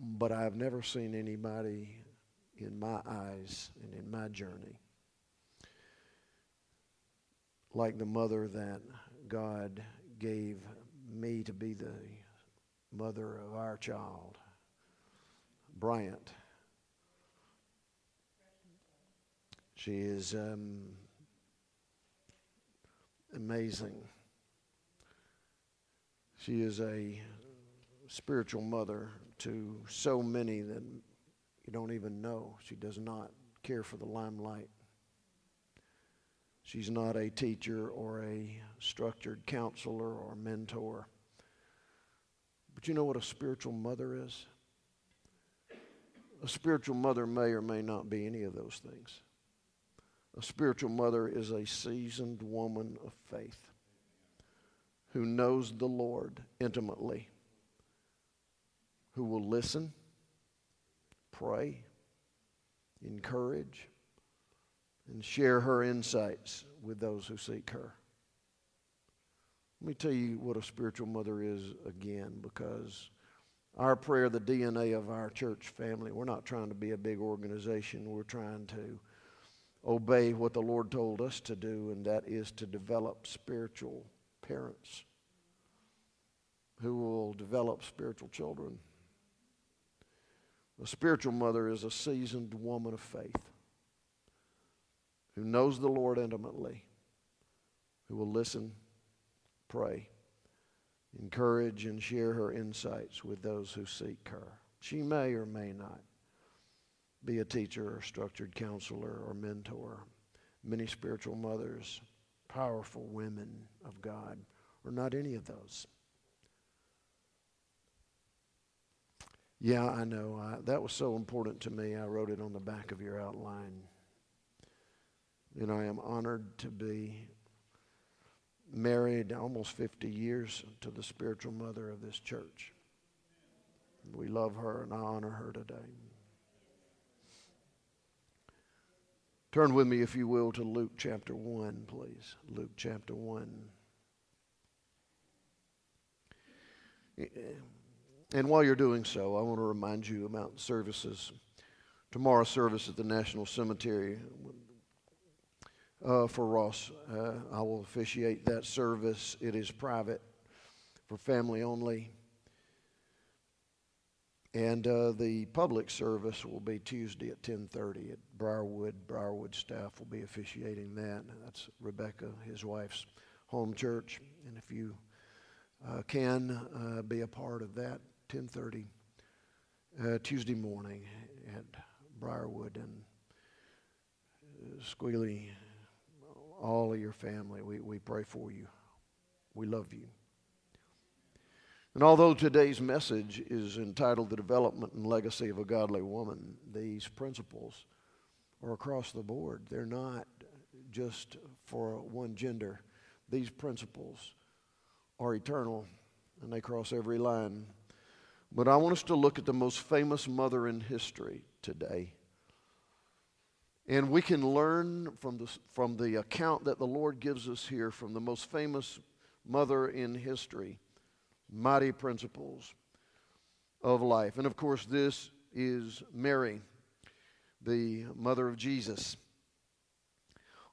but I've never seen anybody in my eyes and in my journey like the mother that God gave me to be the mother of our child, Bryant. She is um, amazing. She is a spiritual mother to so many that you don't even know. She does not care for the limelight. She's not a teacher or a structured counselor or mentor. But you know what a spiritual mother is? A spiritual mother may or may not be any of those things. A spiritual mother is a seasoned woman of faith who knows the Lord intimately who will listen, pray, encourage, and share her insights with those who seek her. Let me tell you what a spiritual mother is again, because our prayer, the DNA of our church family, we're not trying to be a big organization. We're trying to obey what the Lord told us to do, and that is to develop spiritual parents who will develop spiritual children. A spiritual mother is a seasoned woman of faith who knows the Lord intimately, who will listen, pray, encourage, and share her insights with those who seek her. She may or may not be a teacher or structured counselor or mentor. Many spiritual mothers, powerful women of God, are not any of those. Yeah, I know. I, that was so important to me. I wrote it on the back of your outline. And I am honored to be married almost 50 years to the spiritual mother of this church. We love her and I honor her today. Turn with me, if you will, to Luke chapter 1, please. Luke chapter 1. And while you're doing so, I want to remind you about services. Tomorrow's service at the National Cemetery uh, for Ross. Uh, I will officiate that service. It is private for family only. And uh, the public service will be Tuesday at 10:30 at Briarwood. Briarwood staff will be officiating that. That's Rebecca, his wife's home church. And if you uh, can uh, be a part of that, 10:30 uh, Tuesday morning at Briarwood and uh, Squealy, all of your family. We, we pray for you. We love you. And although today's message is entitled The Development and Legacy of a Godly Woman, these principles are across the board. They're not just for one gender. These principles are eternal and they cross every line but I want us to look at the most famous mother in history today. And we can learn from the, from the account that the Lord gives us here from the most famous mother in history mighty principles of life. And of course, this is Mary, the mother of Jesus.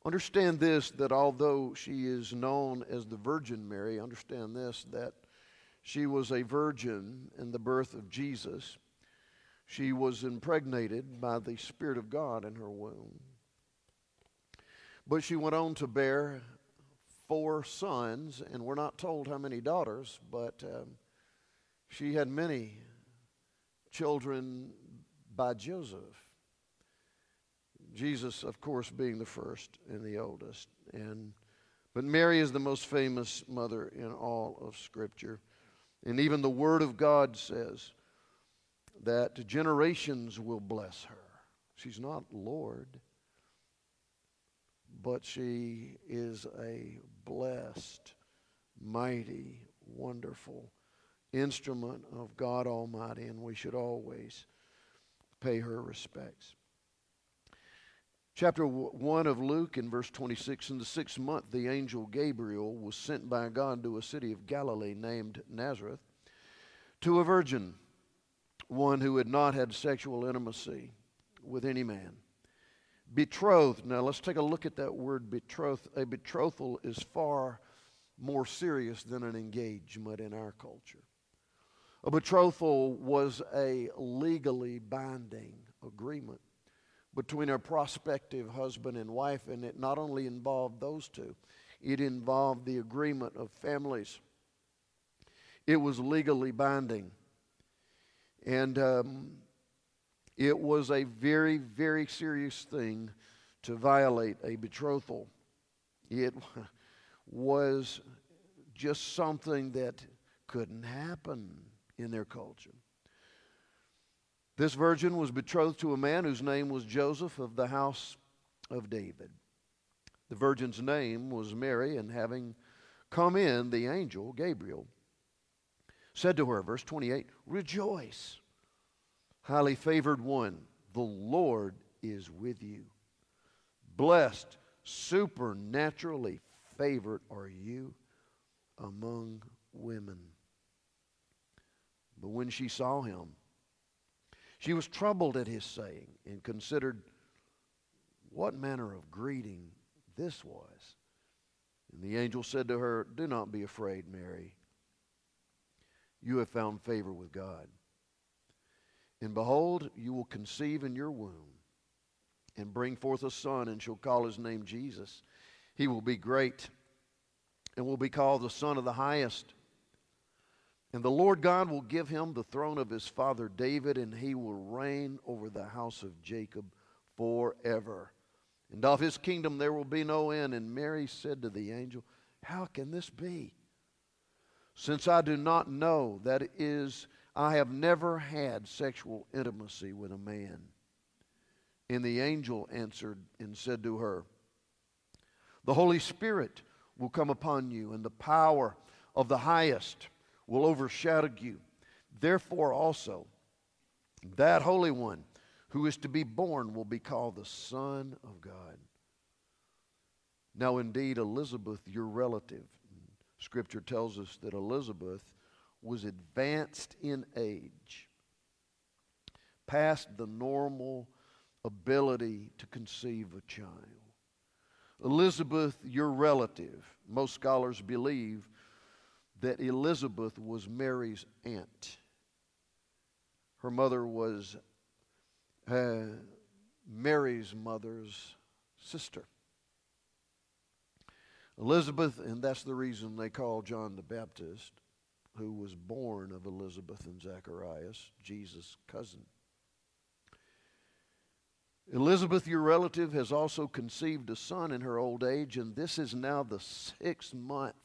Understand this that although she is known as the Virgin Mary, understand this that she was a virgin in the birth of Jesus. She was impregnated by the Spirit of God in her womb. But she went on to bear four sons, and we're not told how many daughters, but um, she had many children by Joseph. Jesus, of course, being the first and the oldest. And, but Mary is the most famous mother in all of Scripture. And even the Word of God says that generations will bless her. She's not Lord, but she is a blessed, mighty, wonderful instrument of God Almighty, and we should always pay her respects. Chapter 1 of Luke, in verse 26, in the sixth month, the angel Gabriel was sent by God to a city of Galilee named Nazareth to a virgin, one who had not had sexual intimacy with any man. Betrothed. Now let's take a look at that word betrothed. A betrothal is far more serious than an engagement in our culture. A betrothal was a legally binding agreement between a prospective husband and wife, and it not only involved those two, it involved the agreement of families. It was legally binding. And um, it was a very, very serious thing to violate a betrothal. It was just something that couldn't happen in their culture. This virgin was betrothed to a man whose name was Joseph of the house of David. The virgin's name was Mary, and having come in, the angel, Gabriel, said to her, verse 28, Rejoice, highly favored one, the Lord is with you. Blessed, supernaturally favored are you among women. But when she saw him, she was troubled at his saying and considered what manner of greeting this was. And the angel said to her, Do not be afraid, Mary. You have found favor with God. And behold, you will conceive in your womb and bring forth a son, and shall call his name Jesus. He will be great and will be called the Son of the Highest. And the Lord God will give him the throne of his father David, and he will reign over the house of Jacob forever. And of his kingdom there will be no end. And Mary said to the angel, How can this be? Since I do not know, that is, I have never had sexual intimacy with a man. And the angel answered and said to her, The Holy Spirit will come upon you, and the power of the highest will overshadow you. Therefore, also, that Holy One who is to be born will be called the Son of God. Now, indeed, Elizabeth, your relative, Scripture tells us that Elizabeth was advanced in age, past the normal ability to conceive a child. Elizabeth, your relative, most scholars believe that Elizabeth was Mary's aunt. Her mother was uh, Mary's mother's sister. Elizabeth, and that's the reason they call John the Baptist, who was born of Elizabeth and Zacharias, Jesus' cousin. Elizabeth, your relative, has also conceived a son in her old age, and this is now the sixth month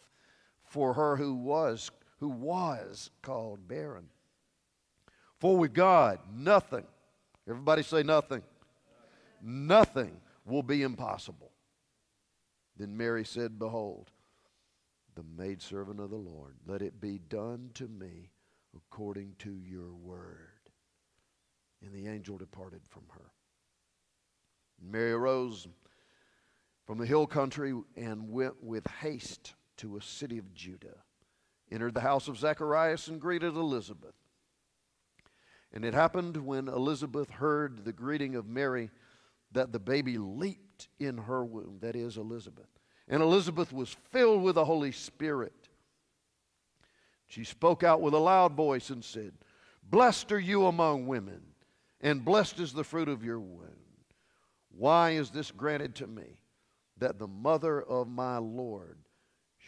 for her who was who was called barren. For with God, nothing, everybody say nothing, nothing will be impossible. Then Mary said, Behold, the maidservant of the Lord, let it be done to me according to your word. And the angel departed from her. Mary arose from the hill country and went with haste to a city of Judah, entered the house of Zacharias, and greeted Elizabeth. And it happened when Elizabeth heard the greeting of Mary that the baby leaped in her womb, that is, Elizabeth. And Elizabeth was filled with the Holy Spirit. She spoke out with a loud voice and said, Blessed are you among women, and blessed is the fruit of your womb. Why is this granted to me, that the mother of my Lord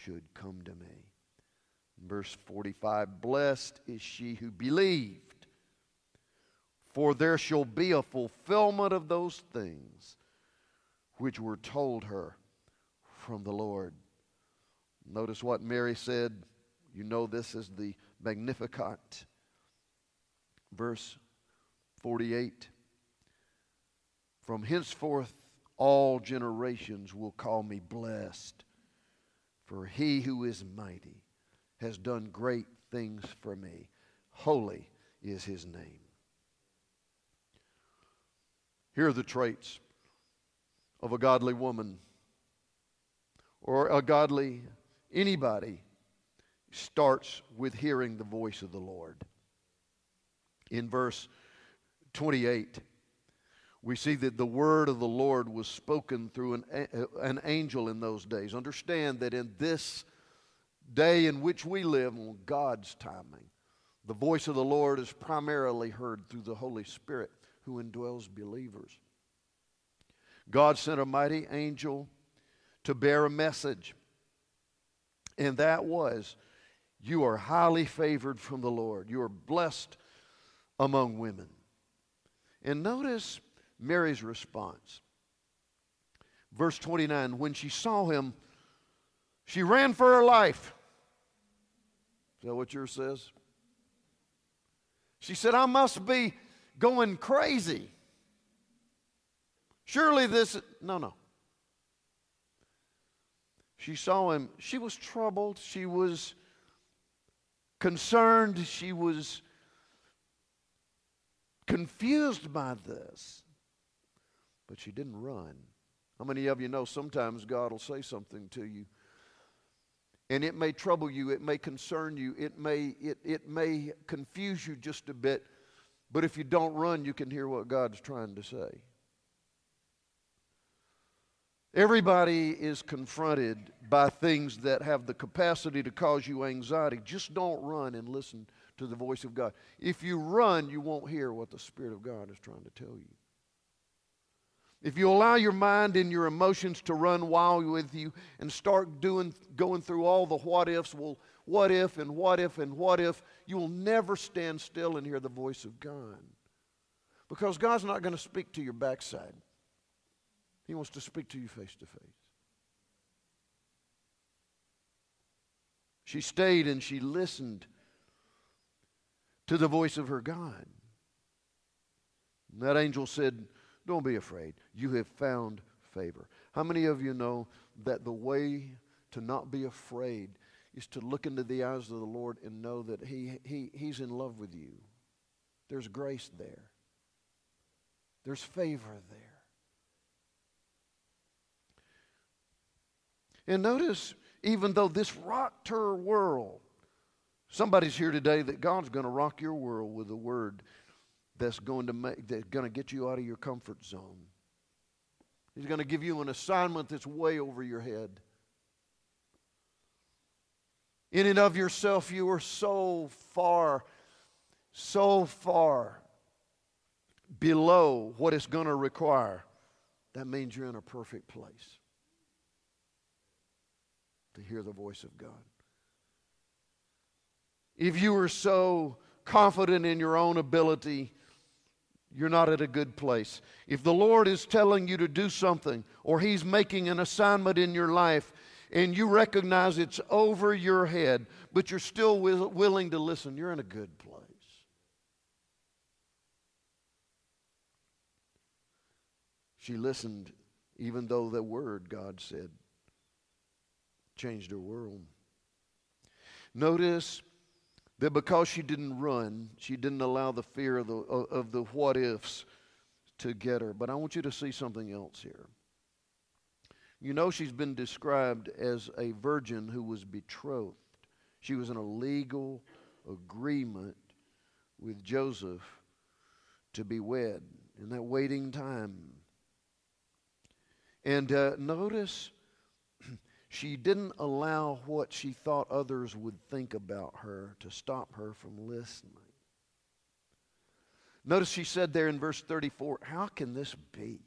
should come to me? Verse 45 Blessed is she who believed, for there shall be a fulfillment of those things which were told her from the Lord. Notice what Mary said. You know this is the Magnificat. Verse 48 From henceforth all generations will call me blessed, for he who is mighty has done great things for me. Holy is his name. Here are the traits of a godly woman or a godly anybody starts with hearing the voice of the Lord. In verse 28, we see that the word of the Lord was spoken through an, an angel in those days. Understand that in this day in which we live, on God's timing, the voice of the Lord is primarily heard through the Holy Spirit who indwells believers. God sent a mighty angel to bear a message, and that was you are highly favored from the Lord. You are blessed among women. And notice Mary's response. Verse 29 When she saw him, she ran for her life. Is that what yours says? She said, I must be going crazy. Surely this, no, no. She saw him. She was troubled. She was concerned. She was confused by this. But she didn't run. How many of you know sometimes God will say something to you? And it may trouble you, it may concern you, it may, it, it may confuse you just a bit, but if you don't run, you can hear what God's trying to say. Everybody is confronted by things that have the capacity to cause you anxiety. Just don't run and listen to the voice of God. If you run, you won't hear what the Spirit of God is trying to tell you. If you allow your mind and your emotions to run wild with you and start doing, going through all the what ifs, well, what if and what if and what if, you will never stand still and hear the voice of God. Because God's not going to speak to your backside. He wants to speak to you face to face. She stayed and she listened to the voice of her God. And that angel said, Don't be afraid. You have found favor. How many of you know that the way to not be afraid is to look into the eyes of the Lord and know that he, he, He's in love with you? There's grace there, there's favor there. And notice, even though this rocked her world, somebody's here today that God's going to rock your world with a word that's going to make that's going to get you out of your comfort zone. He's going to give you an assignment that's way over your head. In and of yourself, you are so far, so far below what it's going to require. That means you're in a perfect place to hear the voice of God. If you are so confident in your own ability, you're not at a good place. If the Lord is telling you to do something or He's making an assignment in your life and you recognize it's over your head, but you're still will, willing to listen, you're in a good place. She listened even though the word God said changed her world. Notice that because she didn't run, she didn't allow the fear of the, of the what ifs to get her. But I want you to see something else here. You know, she's been described as a virgin who was betrothed. She was in a legal agreement with Joseph to be wed in that waiting time. And uh, notice she didn't allow what she thought others would think about her to stop her from listening. Notice she said there in verse 34, How can this be?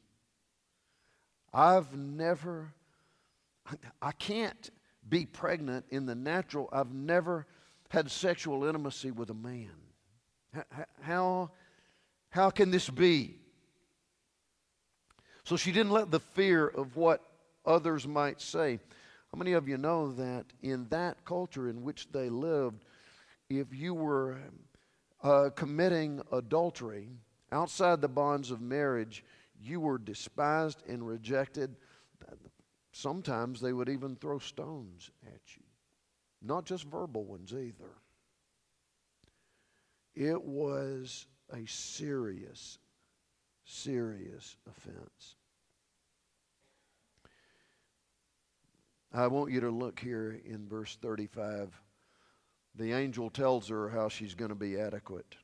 I've never, I can't be pregnant in the natural. I've never had sexual intimacy with a man. How, how can this be? So she didn't let the fear of what others might say. How many of you know that in that culture in which they lived, if you were uh, committing adultery outside the bonds of marriage, you were despised and rejected. Sometimes they would even throw stones at you, not just verbal ones either. It was a serious, serious offense. I want you to look here in verse 35. The angel tells her how she's going to be adequate.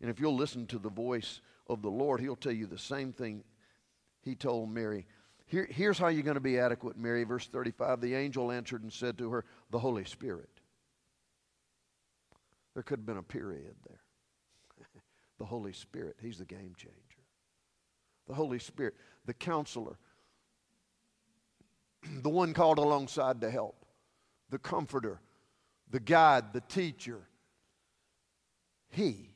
And if you'll listen to the voice of the Lord, He'll tell you the same thing He told Mary. Here, here's how you're going to be adequate, Mary. Verse 35 The angel answered and said to her, The Holy Spirit. There could have been a period there. the Holy Spirit, He's the game changer. The Holy Spirit, the counselor, the one called alongside to help, the comforter, the guide, the teacher. He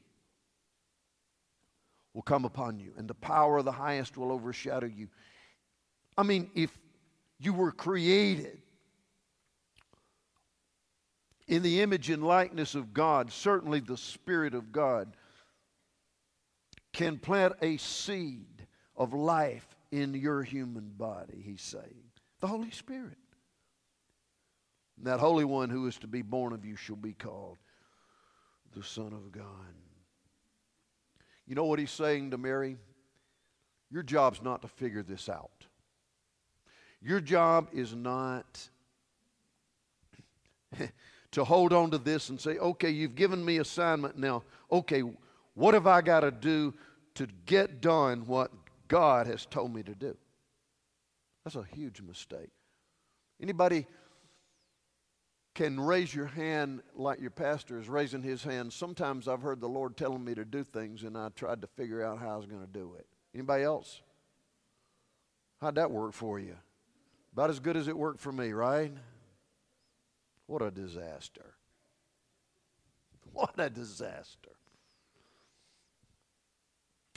will come upon you, and the power of the highest will overshadow you. I mean, if you were created in the image and likeness of God, certainly the Spirit of God can plant a seed of life in your human body, he's saying. The Holy Spirit. And that Holy One who is to be born of you shall be called the Son of God. You know what he's saying to Mary? Your job's not to figure this out. Your job is not to hold on to this and say, okay, you've given me assignment now. Okay, what have I got to do to get done what God has told me to do? That's a huge mistake. Anybody can raise your hand like your pastor is raising his hand. Sometimes I've heard the Lord telling me to do things and I tried to figure out how I was going to do it. Anybody else? How'd that work for you? About as good as it worked for me, right? What a disaster. What a disaster.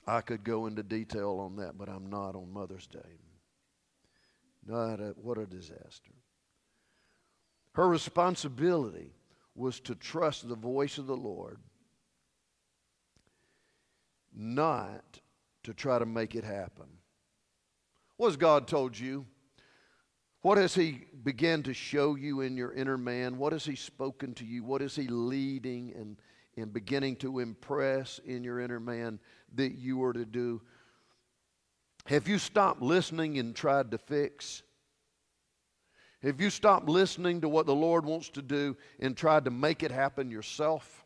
I could go into detail on that, but I'm not on Mother's Day. Not a, what a disaster. Her responsibility was to trust the voice of the Lord, not to try to make it happen. What has God told you? What has He began to show you in your inner man? What has He spoken to you? What is He leading and, and beginning to impress in your inner man that you are to do? Have you stopped listening and tried to fix? Have you stopped listening to what the Lord wants to do and tried to make it happen yourself?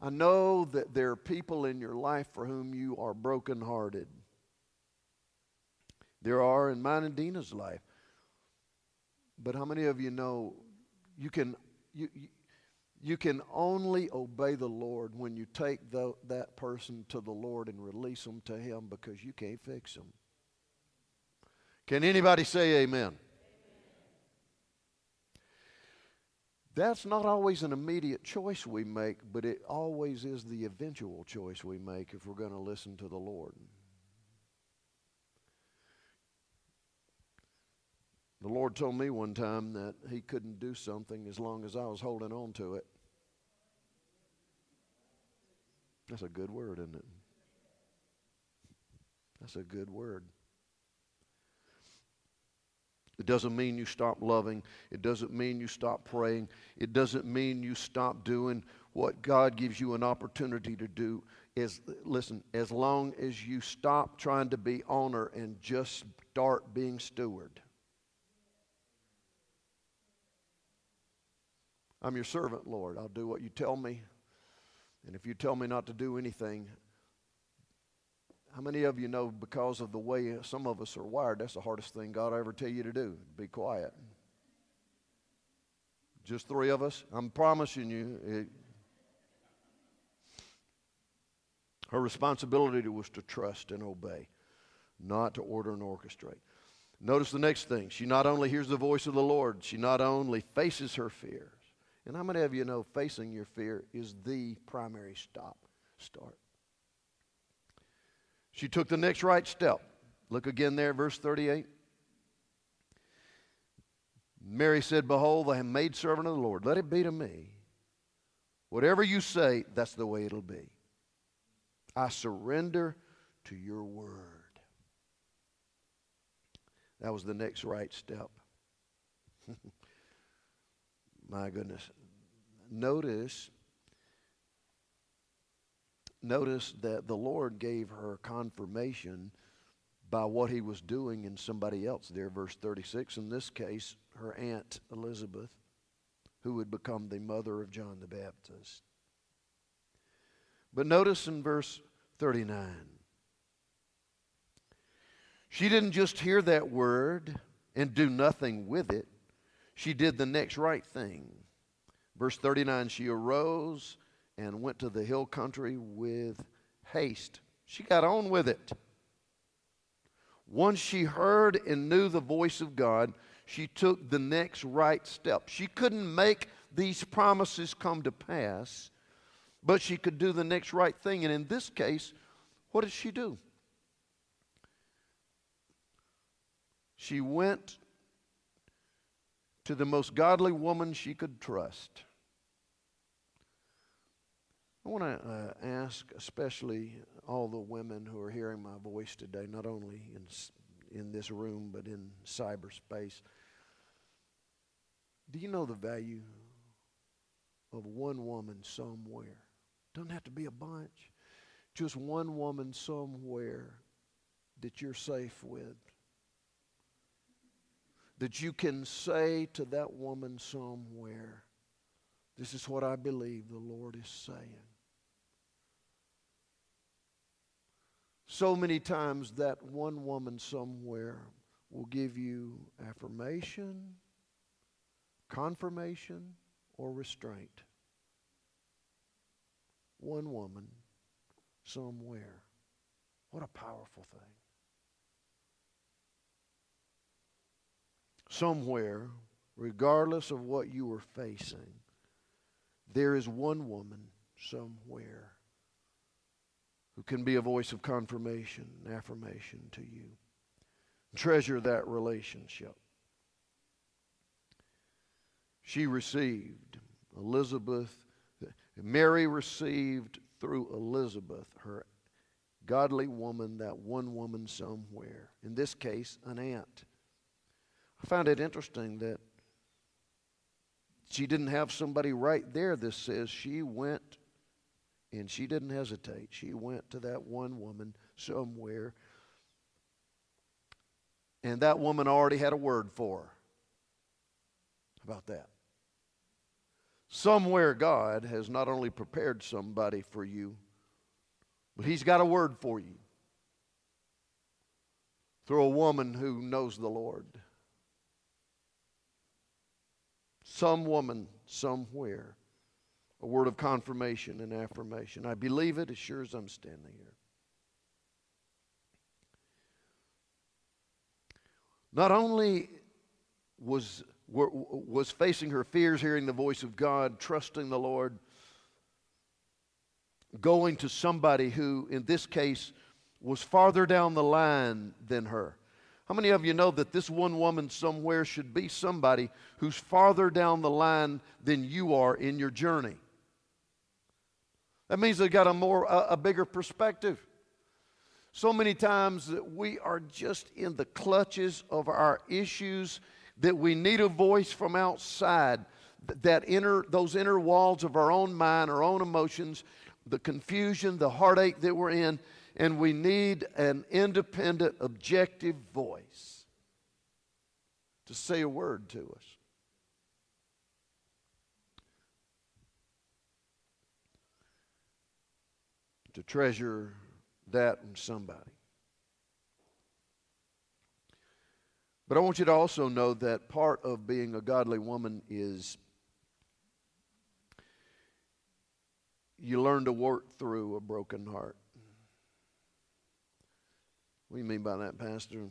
I know that there are people in your life for whom you are brokenhearted. There are in mine and Dina's life. But how many of you know you can you, you can only obey the Lord when you take the, that person to the Lord and release them to Him because you can't fix them. Can anybody say amen? That's not always an immediate choice we make, but it always is the eventual choice we make if we're going to listen to the Lord. The Lord told me one time that He couldn't do something as long as I was holding on to it. That's a good word, isn't it? That's a good word. It doesn't mean you stop loving. It doesn't mean you stop praying. It doesn't mean you stop doing what God gives you an opportunity to do. Is listen, as long as you stop trying to be owner and just start being steward. I'm your servant, Lord. I'll do what you tell me. And if you tell me not to do anything, how many of you know because of the way some of us are wired, that's the hardest thing God ever tell you to do? Be quiet. Just three of us? I'm promising you. It, her responsibility was to trust and obey, not to order and orchestrate. Notice the next thing. She not only hears the voice of the Lord, she not only faces her fears. And how many of you know facing your fear is the primary stop, start? She took the next right step. Look again there, verse 38. Mary said, Behold, I am maidservant of the Lord. Let it be to me. Whatever you say, that's the way it'll be. I surrender to your word. That was the next right step. My goodness. Notice notice that the Lord gave her confirmation by what he was doing in somebody else there verse 36 in this case her aunt Elizabeth who would become the mother of John the Baptist. But notice in verse 39 she didn't just hear that word and do nothing with it she did the next right thing. Verse 39 She arose and went to the hill country with haste. She got on with it. Once she heard and knew the voice of God, she took the next right step. She couldn't make these promises come to pass, but she could do the next right thing. And in this case, what did she do? She went to the most godly woman she could trust. I want to uh, ask, especially all the women who are hearing my voice today, not only in, in this room, but in cyberspace. Do you know the value of one woman somewhere? Doesn't have to be a bunch. Just one woman somewhere that you're safe with that you can say to that woman somewhere, This is what I believe the Lord is saying. So many times, that one woman somewhere will give you affirmation, confirmation, or restraint. One woman somewhere. What a powerful thing. Somewhere, regardless of what you are facing, there is one woman somewhere who can be a voice of confirmation and affirmation to you. Treasure that relationship. She received Elizabeth, Mary received through Elizabeth, her godly woman, that one woman somewhere. In this case, an aunt. I found it interesting that she didn't have somebody right there. This says she went and she didn't hesitate. She went to that one woman somewhere. And that woman already had a word for her. About that? Somewhere God has not only prepared somebody for you, but He's got a word for you through a woman who knows the Lord some woman somewhere a word of confirmation and affirmation. I believe it as sure as I'm standing here. Not only was, was facing her fears, hearing the voice of God, trusting the Lord, going to somebody who, in this case, was farther down the line than her. How many of you know that this one woman somewhere should be somebody who's farther down the line than you are in your journey? That means they've got a more a, a bigger perspective. So many times that we are just in the clutches of our issues that we need a voice from outside that inner those inner walls of our own mind, our own emotions, the confusion, the heartache that we're in and we need an independent, objective voice to say a word to us. To treasure that in somebody. But I want you to also know that part of being a godly woman is you learn to work through a broken heart. What do you mean by that, Pastor?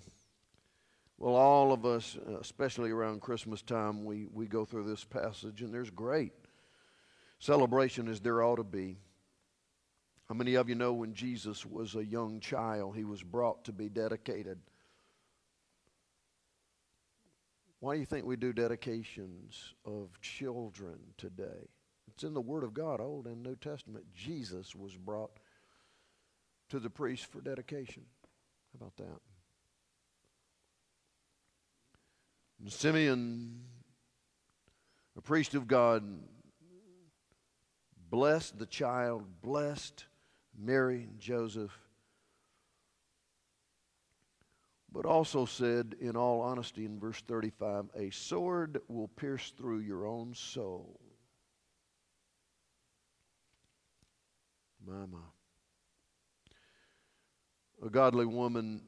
Well, all of us, uh, especially around Christmas time, we, we go through this passage, and there's great celebration as there ought to be. How many of you know when Jesus was a young child, he was brought to be dedicated? Why do you think we do dedications of children today? It's in the Word of God, Old and New Testament. Jesus was brought to the priest for dedication. About that? And Simeon, a priest of God, blessed the child, blessed Mary and Joseph, but also said, in all honesty, in verse 35, a sword will pierce through your own soul. My, my. A godly woman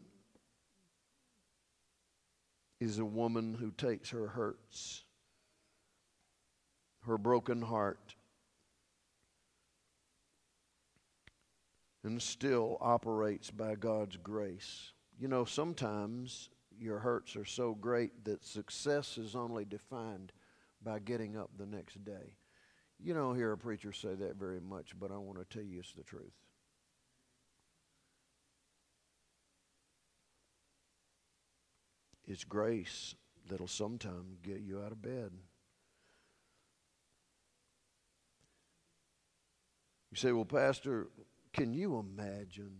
is a woman who takes her hurts, her broken heart, and still operates by God's grace. You know, sometimes your hurts are so great that success is only defined by getting up the next day. You don't hear a preacher say that very much, but I want to tell you it's the truth. It's grace that'll sometime get you out of bed. You say, well, Pastor, can you imagine?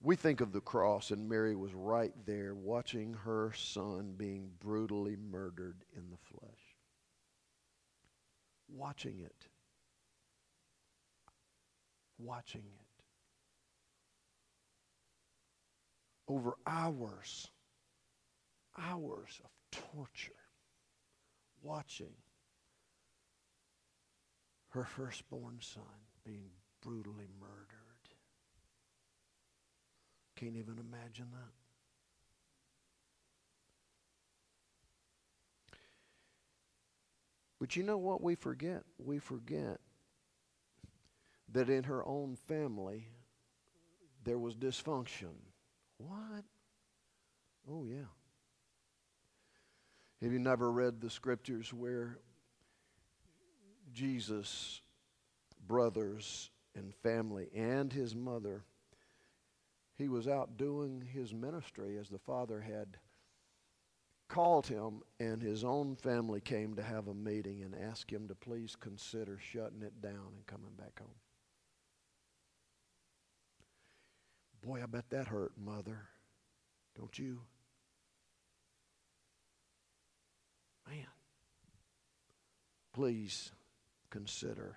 We think of the cross, and Mary was right there watching her son being brutally murdered in the flesh. Watching it. Watching it. Over hours hours of torture watching her firstborn son being brutally murdered. Can't even imagine that. But you know what we forget? We forget that in her own family there was dysfunction. What? Oh, yeah. Have you never read the scriptures where Jesus' brothers and family and his mother, he was out doing his ministry as the Father had called him, and his own family came to have a meeting and asked him to please consider shutting it down and coming back home. Boy, I bet that hurt, mother. Don't you? Man, please consider.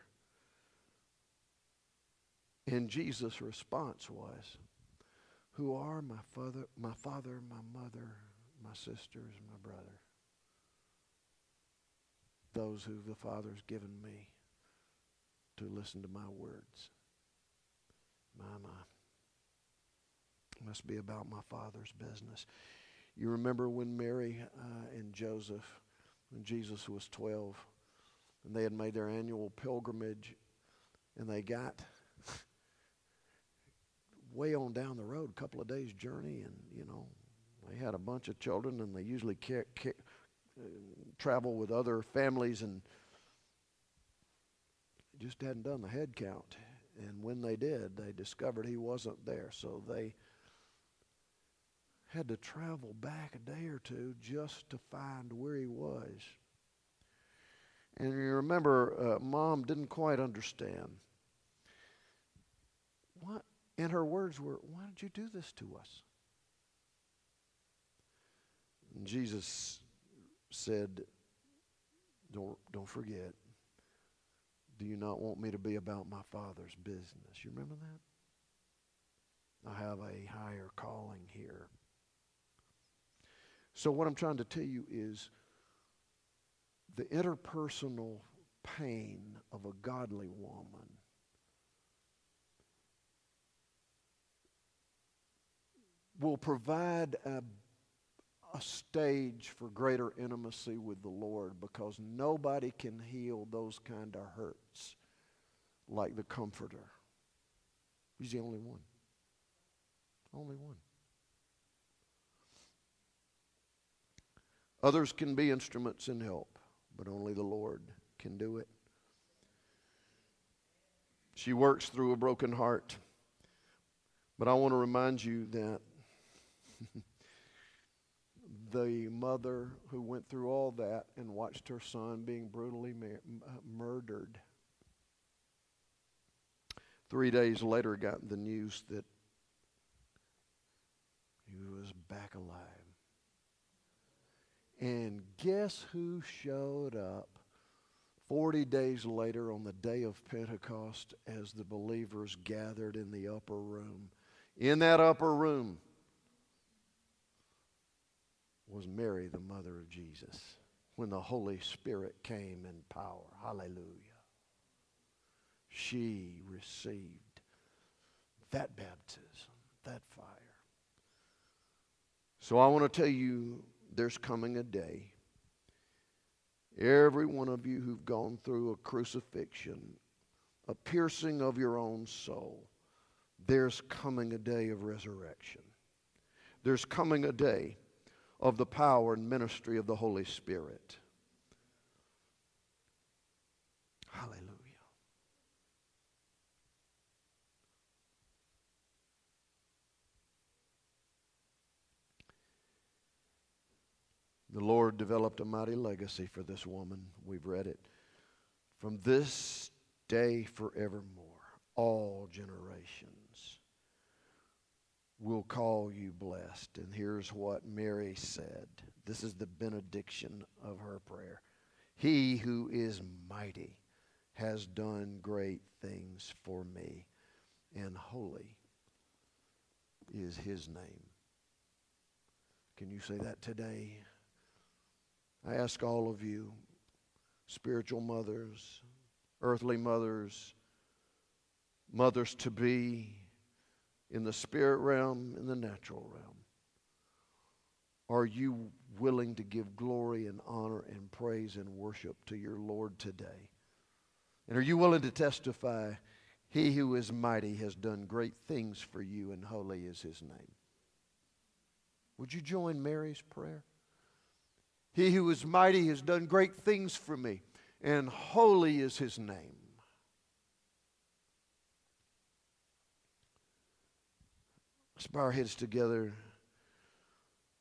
And Jesus' response was, Who are my father, my father, my mother, my sisters, my brother? Those who the Father's given me to listen to my words. My, my. Must be about my Father's business. You remember when Mary uh, and Joseph when Jesus was 12. And they had made their annual pilgrimage. And they got way on down the road, a couple of days' journey. And, you know, they had a bunch of children, and they usually travel with other families and just hadn't done the head count. And when they did, they discovered he wasn't there. So they had to travel back a day or two just to find where he was. And you remember, uh, mom didn't quite understand. What? And her words were, Why did you do this to us? And Jesus said, Don't, don't forget. Do you not want me to be about my Father's business? You remember that? I have a higher calling here. So, what I'm trying to tell you is the interpersonal pain of a godly woman will provide a, a stage for greater intimacy with the Lord because nobody can heal those kind of hurts like the Comforter. He's the only one. Only one. Others can be instruments in help, but only the Lord can do it. She works through a broken heart. But I want to remind you that the mother who went through all that and watched her son being brutally uh, murdered. Three days later, got the news that he was back alive. And guess who showed up 40 days later on the day of Pentecost as the believers gathered in the upper room? In that upper room, was Mary, the mother of Jesus, when the Holy Spirit came in power. Hallelujah. She received that baptism, that fire. So I want to tell you there's coming a day. Every one of you who've gone through a crucifixion, a piercing of your own soul, there's coming a day of resurrection. There's coming a day of the power and ministry of the Holy Spirit. Hallelujah. The Lord developed a mighty legacy for this woman. We've read it. From this day forevermore, all generations will call you blessed. And here's what Mary said this is the benediction of her prayer He who is mighty has done great things for me, and holy is his name. Can you say that today? I ask all of you, spiritual mothers, earthly mothers, mothers to be, in the spirit realm, in the natural realm? Are you willing to give glory and honor and praise and worship to your Lord today? And are you willing to testify, He who is mighty has done great things for you, and holy is His name? Would you join Mary's prayer? He who is mighty has done great things for me, and holy is His name. Let's bow our heads together.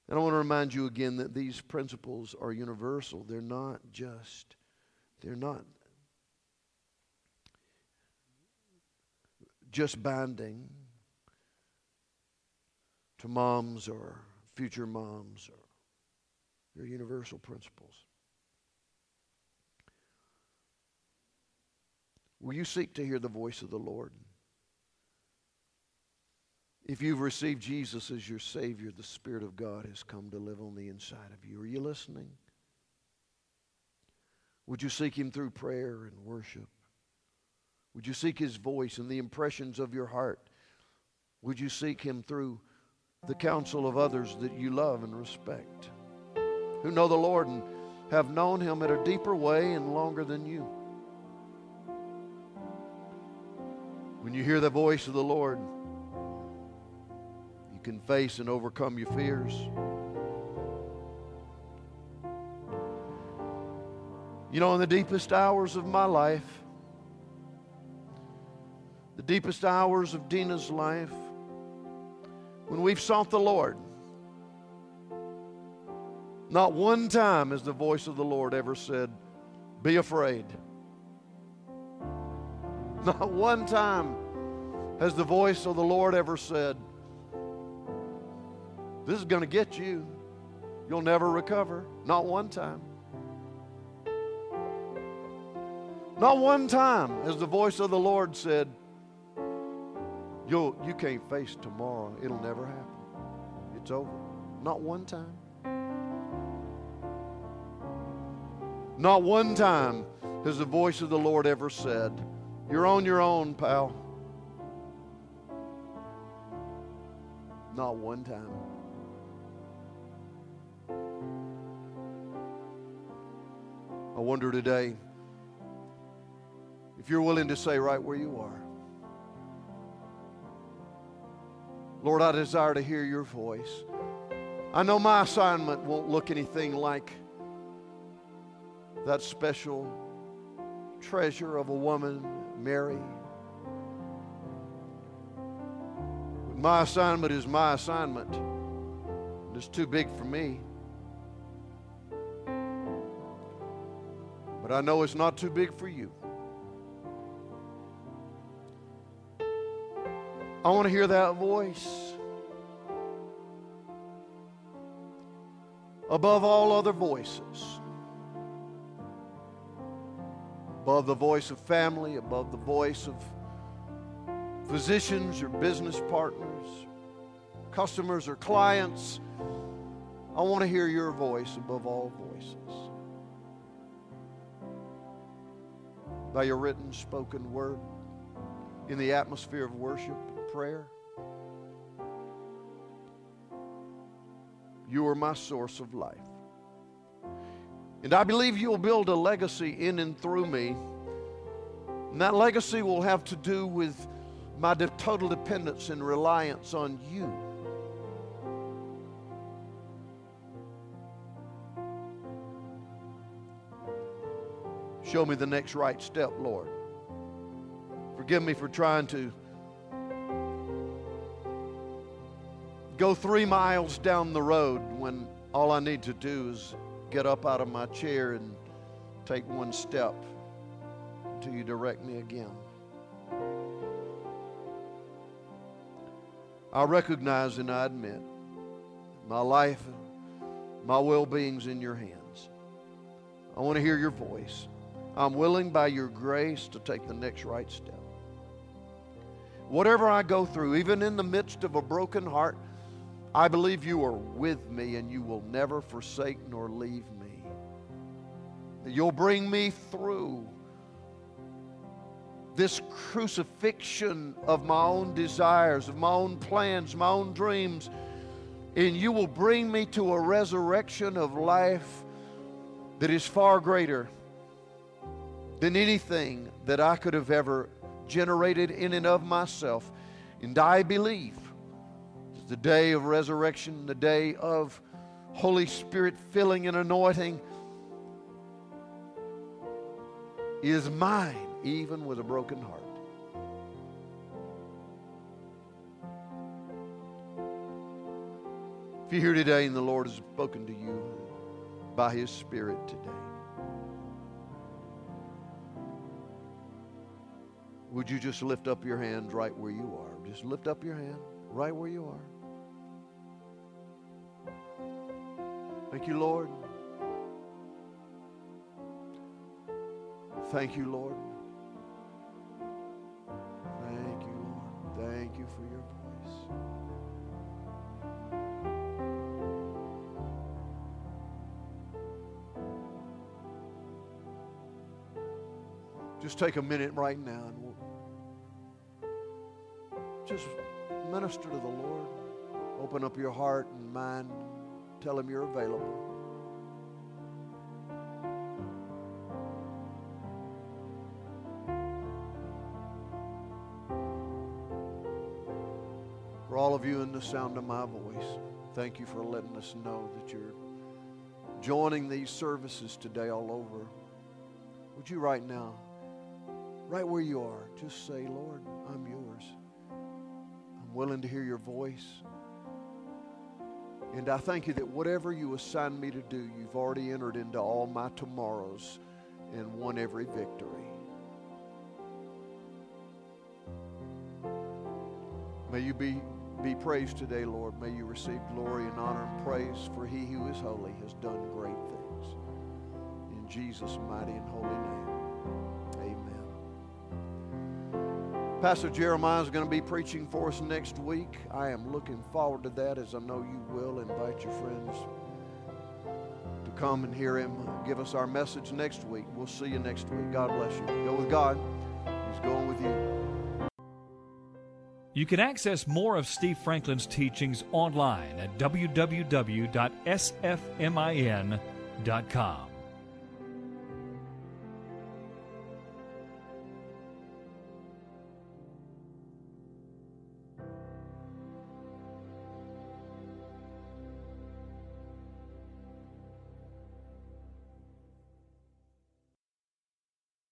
And I want to remind you again that these principles are universal. They're not just, they're not just binding to moms or future moms or they're universal principles. Will you seek to hear the voice of the Lord? If you've received Jesus as your Savior, the Spirit of God has come to live on the inside of you. Are you listening? Would you seek Him through prayer and worship? Would you seek His voice and the impressions of your heart? Would you seek Him through the counsel of others that you love and respect, who know the Lord and have known Him in a deeper way and longer than you? When you hear the voice of the Lord, you can face and overcome your fears. You know, in the deepest hours of my life, the deepest hours of Dina's life, when we've sought the Lord, not one time has the voice of the Lord ever said, Be afraid. Not one time has the voice of the Lord ever said, this is going to get you. You'll never recover. Not one time. Not one time has the voice of the Lord said, You'll, you can't face tomorrow. It'll never happen. It's over. Not one time. Not one time has the voice of the Lord ever said, You're on your own, pal. Not one time. I wonder today if you're willing to say right where you are, Lord, I desire to hear your voice. I know my assignment won't look anything like that special treasure of a woman, Mary. My assignment is my assignment. It's too big for me. But I know it's not too big for you. I want to hear that voice. Above all other voices. Above the voice of family, above the voice of physicians or business partners, customers or clients. I want to hear your voice above all voices. By your written, spoken word in the atmosphere of worship and prayer. You are my source of life. And I believe you'll build a legacy in and through me. And that legacy will have to do with my de- total dependence and reliance on you. Show me the next right step, Lord. Forgive me for trying to go three miles down the road when all I need to do is get up out of my chair and take one step until you direct me again. I recognize and I admit my life, my well being's in your hands. I want to hear your voice. I'm willing by your grace to take the next right step. Whatever I go through, even in the midst of a broken heart, I believe you are with me and you will never forsake nor leave me. You'll bring me through this crucifixion of my own desires, of my own plans, my own dreams, and you will bring me to a resurrection of life that is far greater than anything that I could have ever generated in and of myself. And I believe the day of resurrection, the day of Holy Spirit filling and anointing is mine, even with a broken heart. If you're here today and the Lord has spoken to you by His Spirit today, would you just lift up your hand right where you are? Just lift up your hand right where you are. Thank you, Lord. Thank you, Lord. Thank you, Lord. Thank you for your voice. Just take a minute right now and we'll just minister to the Lord. Open up your heart and mind. Tell him you're available. For all of you in the sound of my voice, thank you for letting us know that you're joining these services today all over. Would you right now, right where you are, just say, Lord, I'm yours. I'm willing to hear your voice. And I thank you that whatever you assign me to do, you've already entered into all my tomorrows and won every victory. May you be, be praised today, Lord. May you receive glory and honor and praise, for he who is holy has done great things. In Jesus' mighty and holy name. Pastor Jeremiah is going to be preaching for us next week. I am looking forward to that, as I know you will. Invite your friends to come and hear him give us our message next week. We'll see you next week. God bless you. Go with God, He's going with you. You can access more of Steve Franklin's teachings online at www.sfmin.com.